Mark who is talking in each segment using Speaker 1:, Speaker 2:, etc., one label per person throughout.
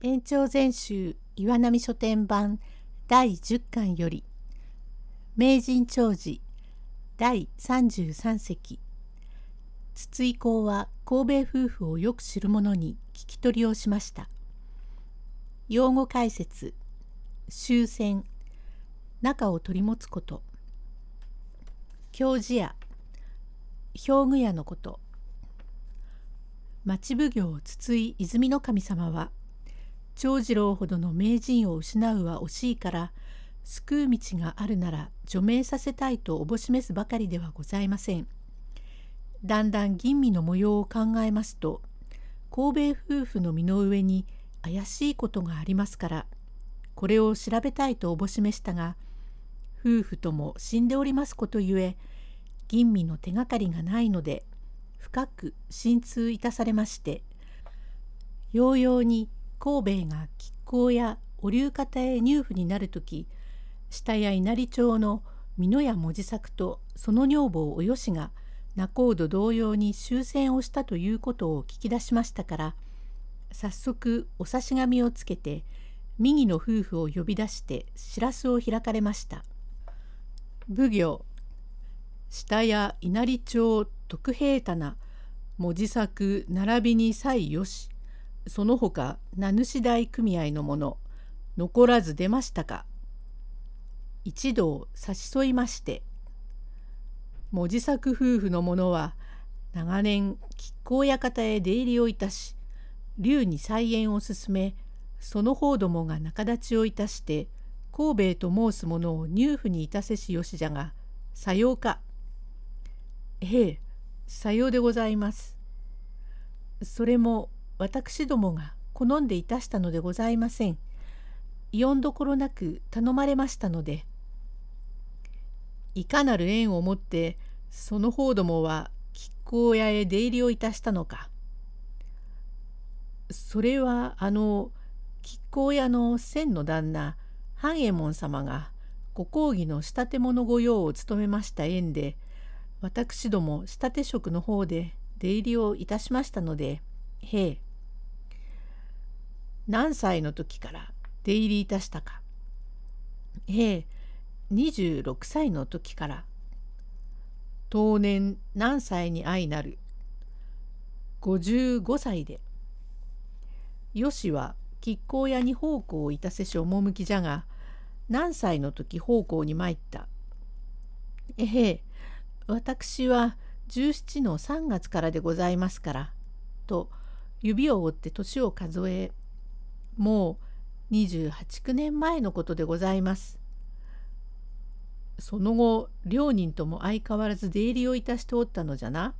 Speaker 1: 延長全集岩波書店版第10巻より名人長寿第33席筒井公は神戸夫婦をよく知る者に聞き取りをしました。用語解説終戦中を取り持つこと教授屋表具屋のこと。町奉行筒井泉の神様は長次郎ほどの名人を失うは惜しいから救う道があるなら除名させたいとおぼしめすばかりではございません。だんだん吟味の模様を考えますと神戸夫婦の身の上に怪しいことがありますからこれを調べたいとおぼしめしたが夫婦とも死んでおりますことゆえ吟味の手がかりがないので深く心痛いたされましてようように神戸が亀甲やお龍方へ入府になる時下や稲荷町の美濃屋文字作とその女房およしが仲人同様に終戦をしたということを聞き出しましたから早速お差し紙をつけて右の夫婦を呼び出して知らすを開かれました。奉行下や稲荷町徳平棚文字作並びに祭よしその他名主大組合のもの残らず出ましたか？一同差し添いまして文字作夫婦の者は長年亀甲館へ出入りをいたし竜に菜園を進めその方どもが仲立ちをいたして神戸と申す者を入府にいたせしよしじゃがさようか。ええさようでございます。それも私どもが好んでいたしたのでございません。んどころなく頼まれましたので。いかなる縁をもってその方どもは亀甲屋へ出入りをいたしたのか。それはあの亀甲屋の千の旦那半右衛門様がご公儀の仕立て物御用を務めました縁で私ども仕立て職の方で出入りをいたしましたのでへえ何歳の時から出入りいたしたかへえ26歳の時から当年何歳に相なる55歳でよしは亀甲屋に奉公をいたせし趣じゃが何歳の時奉公に参った。えへ私は17の3月からでございますから。と指を折って年を数えもう28、9年前のことでございます。その後両人とも相変わらず出入りをいたしておったのじゃな。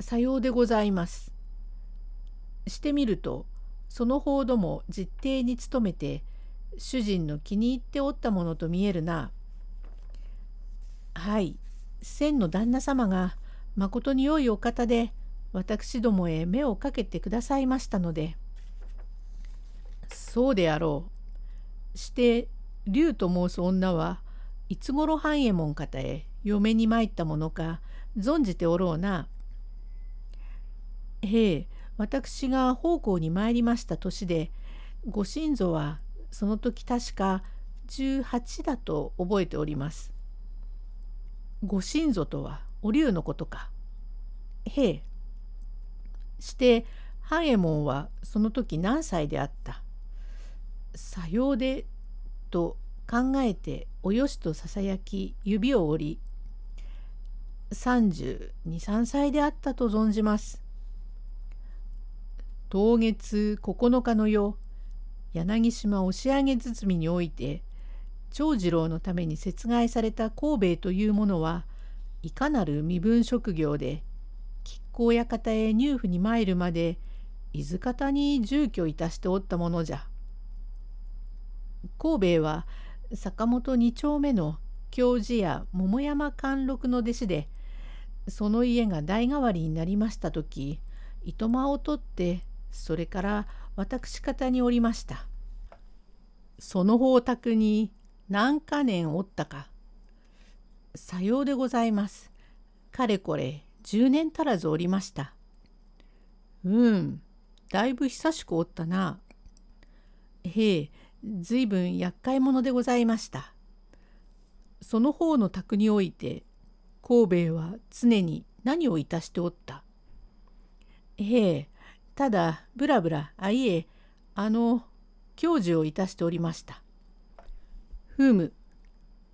Speaker 1: さようでございます。してみるとその方ども実定に努めて主人の気に入っておったものと見えるな。はい千の旦那様がまことに良いお方で私どもへ目をかけてくださいましたので。そうであろう。して龍と申す女はいつごろ半右衛門方へ嫁に参ったものか存じておろうな。へえ私が奉公に参りました年でご親祖はその時確か18だと覚えております。ご親祖とはお龍のことか。へえ。して半右衛門はその時何歳であった？さようでと考えておよしとささやき指を折り323歳であったと存じます。当月9日の夜柳島押上包において長次郎のために殺害された神戸というものはいかなる身分職業で亀甲館へ入府に参るまで伊豆方に住居いたしておったものじゃ。神戸は坂本二丁目の教授や桃山貫禄の弟子でその家が代替わりになりました時糸間を取ってそれから私方におりました。その方宅に何か年おったか。さようでございます。かれこれ10年足らずおりました。うん、だいぶ久しくおったな。へえ、ずいぶん厄介者でございました。その方の宅において、神兵衛は常に何をいたしておった？へえ、ただ、ぶらぶら、あいえ、あの、教授をいたしておりました。ふむ、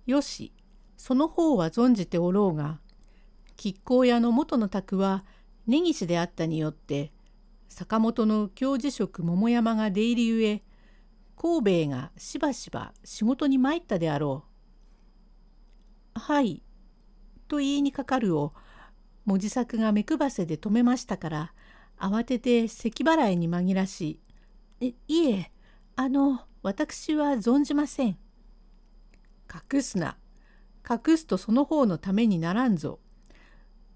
Speaker 1: よし、その方は存じておろうが、亀甲屋の元の宅は根岸であったによって、坂本の教授職桃山が出入りゆえ、神戸がしばしば仕事に参ったであろう。はい。と言いにかかるを、文字作が目配せで止めましたから、慌てて咳払いに紛らし、え、いえ、あの、私は存じません。隠すな。隠すとその方のためにならんぞ。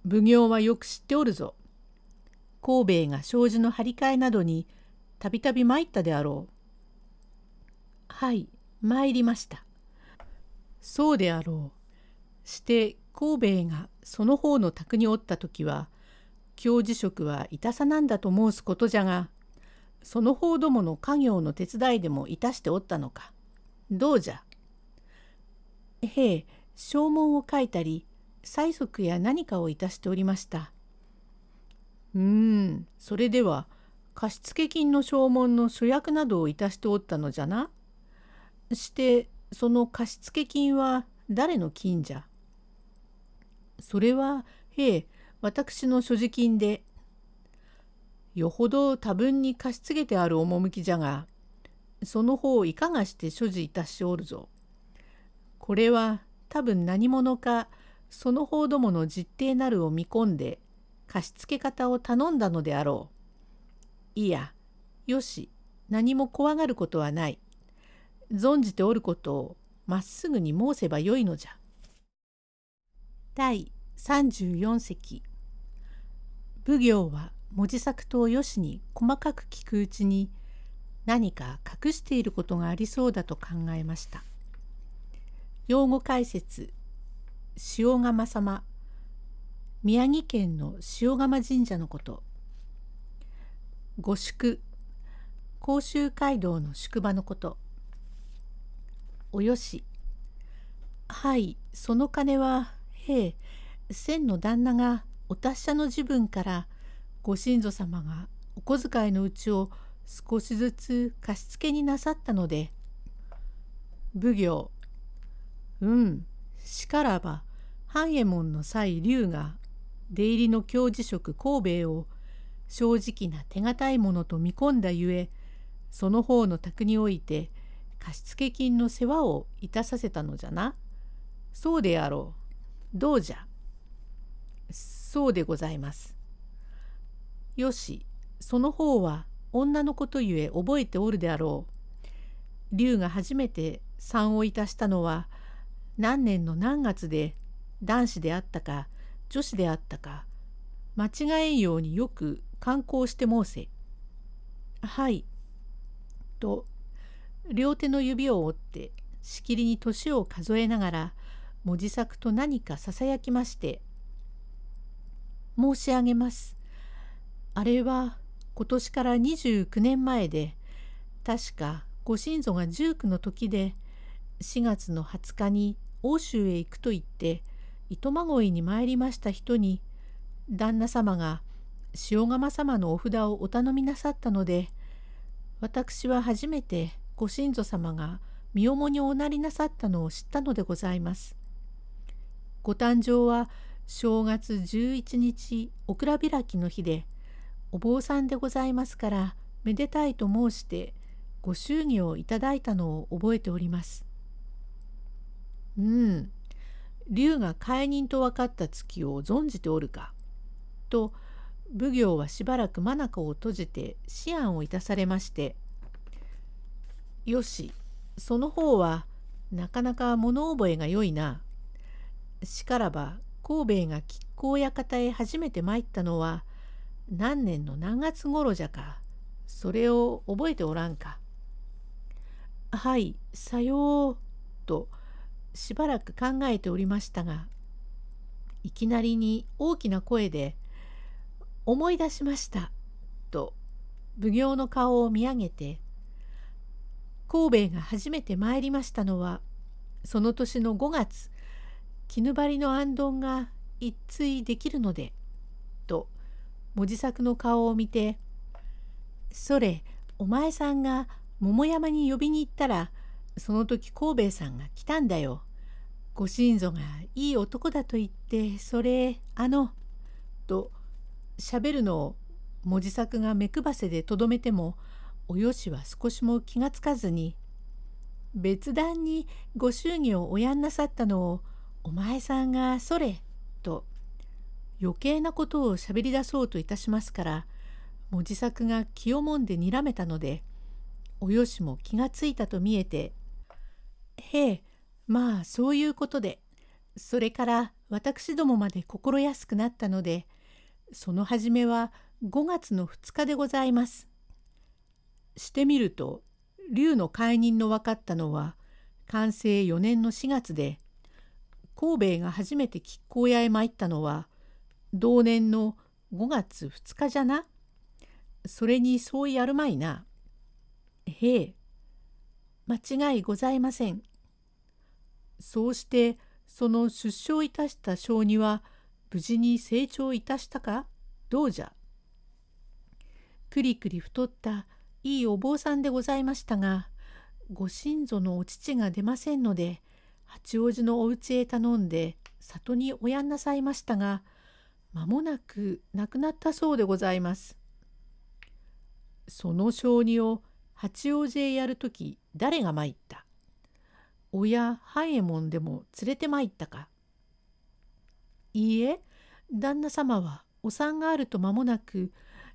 Speaker 1: 奉行はよく知っておるぞ。神戸が障子の張り替えなどにたびたび参ったであろう。はい参りました。そうであろう。して神戸がその方の宅におった時は教授職はいたさなんだと申すことじゃがその方どもの家業の手伝いでもいたしておったのか。どうじゃ。へえ証文を書いたり催促や何かをいたしておりました。うーんそれでは貸付金の証文の主役などをいたしておったのじゃな。してその貸付金は誰の金じゃ?それはへえ私の所持金でよほど多分に貸し告げてある趣じゃがその方をいかがして所持いたしておるぞ。これは多分何者かその方どもの実定なるを見込んで貸し付け方を頼んだのであろう。いやよし何も怖がることはない。存じておることをまっすぐに申せばよいのじゃ。第34席。奉行は文字作とよしに細かく聞くうちに何か隠していることがありそうだと考えました。用語解説。塩釜様。宮城県の塩釜神社のこと。御宿。甲州街道の宿場のこと。およし。はい、その金は、へえ、千の旦那がお達者の自分からご親族様がお小遣いのうちを少しずつ貸し付けになさったので、奉行、うん、しからば、半右衛門の際龍が出入りの教授職神戸を正直な手堅いものと見込んだゆえその方の宅において貸付金の世話をいたさせたのじゃな。そうであろう。どうじゃ。そうでございます。よし、その方は女のことゆえ覚えておるであろう。龍が初めて産をいたしたのは何年の何月で男子であったか女子であったか間違えんようによく観光して申せ。はい。と両手の指を折ってしきりに年を数えながら文字作と何かささやきまして「申し上げます。あれは今年から29年前で確かご親祖が19の時で4月の20日に欧州へ行くと言って糸まごいに参りました人に旦那様が塩釜様のお札をお頼みなさったので私は初めてご親祖様が身重におなりなさったのを知ったのでございます。ご誕生は正月11日お蔵開きの日でお坊さんでございますからめでたいと申してご祝儀をいただいたのを覚えております。うん、竜が解任と分かった月を存じておるか。と奉行はしばらく眼を閉じて思案をいたされましてよし、その方はなかなか物覚えが良いな。しからば神戸が亀甲館へ初めて参ったのは何年の何月頃じゃか。それを覚えておらんか。はい、さよう。としばらく考えておりましたが、いきなりに大きな声で「思い出しました」と奉行の顔を見上げて神戸が初めて参りましたのはその年の5月絹張りのあんが一対できるので」と文字作の顔を見て「それお前さんが桃山に呼びに行ったらその時神戸さんが来たんだよ。ご親祖がいい男だと言ってそれあの」と喋るのを文字作が目配せでとどめてもおよしは少しも気がつかずに別段にご祝儀をおやんなさったのをお前さんがそれと余計なことをしゃべり出そうといたしますから文字作が気をもんでにらめたのでおよしも気がついたと見えて「へえまあそういうことでそれから私どもまで心安くなったのでその初めは5月の2日でございます。してみると竜の解任の分かったのは完成4年の4月で神戸が初めて亀甲屋へ参ったのは同年の5月2日じゃな？それにそうやるまいな。へえ、間違いございません。そうしてその出生いたした小児は無事に成長いたしたか？どうじゃ？くりくり太ったいいお坊さんでございましたがご親祖のお乳が出ませんので八王子のお家へ頼んで里におやんなさいましたが間もなく亡くなったそうでございます。その小児を八王子へやるとき誰が参った？親半右衛門でも連れて参ったか？いいえ旦那様はお産があると間もなく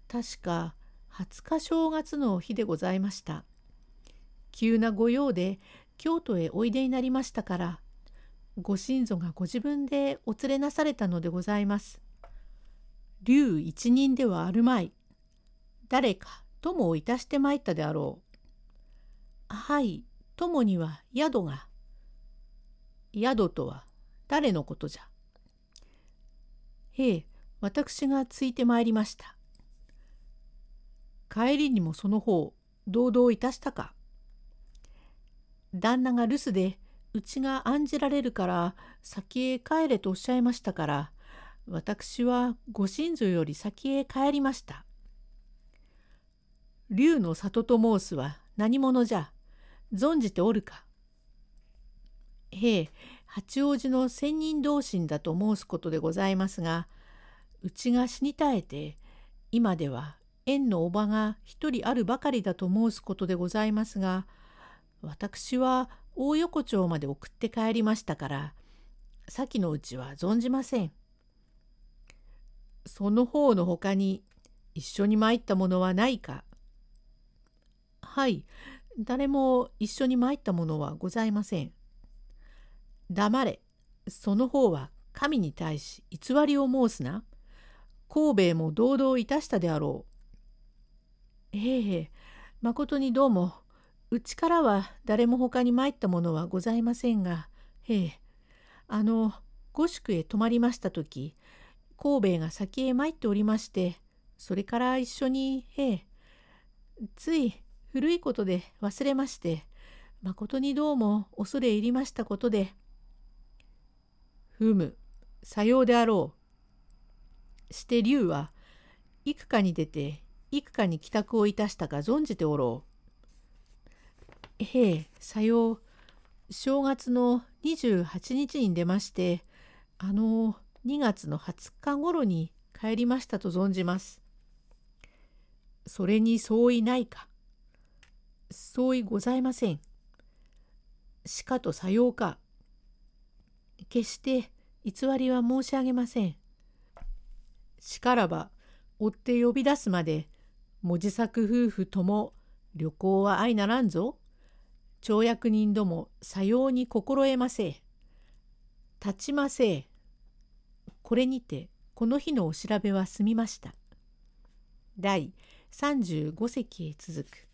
Speaker 1: 確か20日正月の日でございました。急な御用で京都へおいでになりましたからご親祖がご自分でお連れなされたのでございます。竜一人ではあるまい。誰か友をいたしてまいったであろう。はい、友には宿が。宿とは誰のことじゃ。へえ、私がついてまいりました。帰りにもその方堂々いたしたか。旦那が留守でうちが案じられるから先へ帰れとおっしゃいましたから私はご親祖より先へ帰りました。竜の里と申すは何者じゃ？存じておるか。へえ八王子の仙人同心だと申すことでございますがうちが死に絶えて今では縁のおばが一人あるばかりだと申すことでございますが私は大横丁まで送って帰りましたから先のうちは存じません。その方のほかに一緒に参ったものはないかはい誰も一緒に参ったものはございません。黙れその方は神に対し偽りを申すな。神戸も堂々いたしたであろう。ええ。まことにどうも。うちからは誰も他に参ったものはございませんが。ええ。あの五宿へ泊まりました時神戸が先へ参っておりましてそれから一緒にええ。つい古いことで忘れましてまことにどうも恐れ入りましたことで。ふむさようであろう。して竜は幾日に出て幾日に帰宅をいたしたか存じておろう。へえ、さよう。正月の28日に出まして、あの2月の20日ごろに帰りましたと存じます。それに相違ないか。相違ございません。しかとさようか。決して偽りは申し上げません。しからば追って呼び出すまで文字作夫婦とも旅行は相ならんぞ。町役人どもさように心得ませ。立ちませ。これにてこの日のお調べは済みました。第35席へ続く。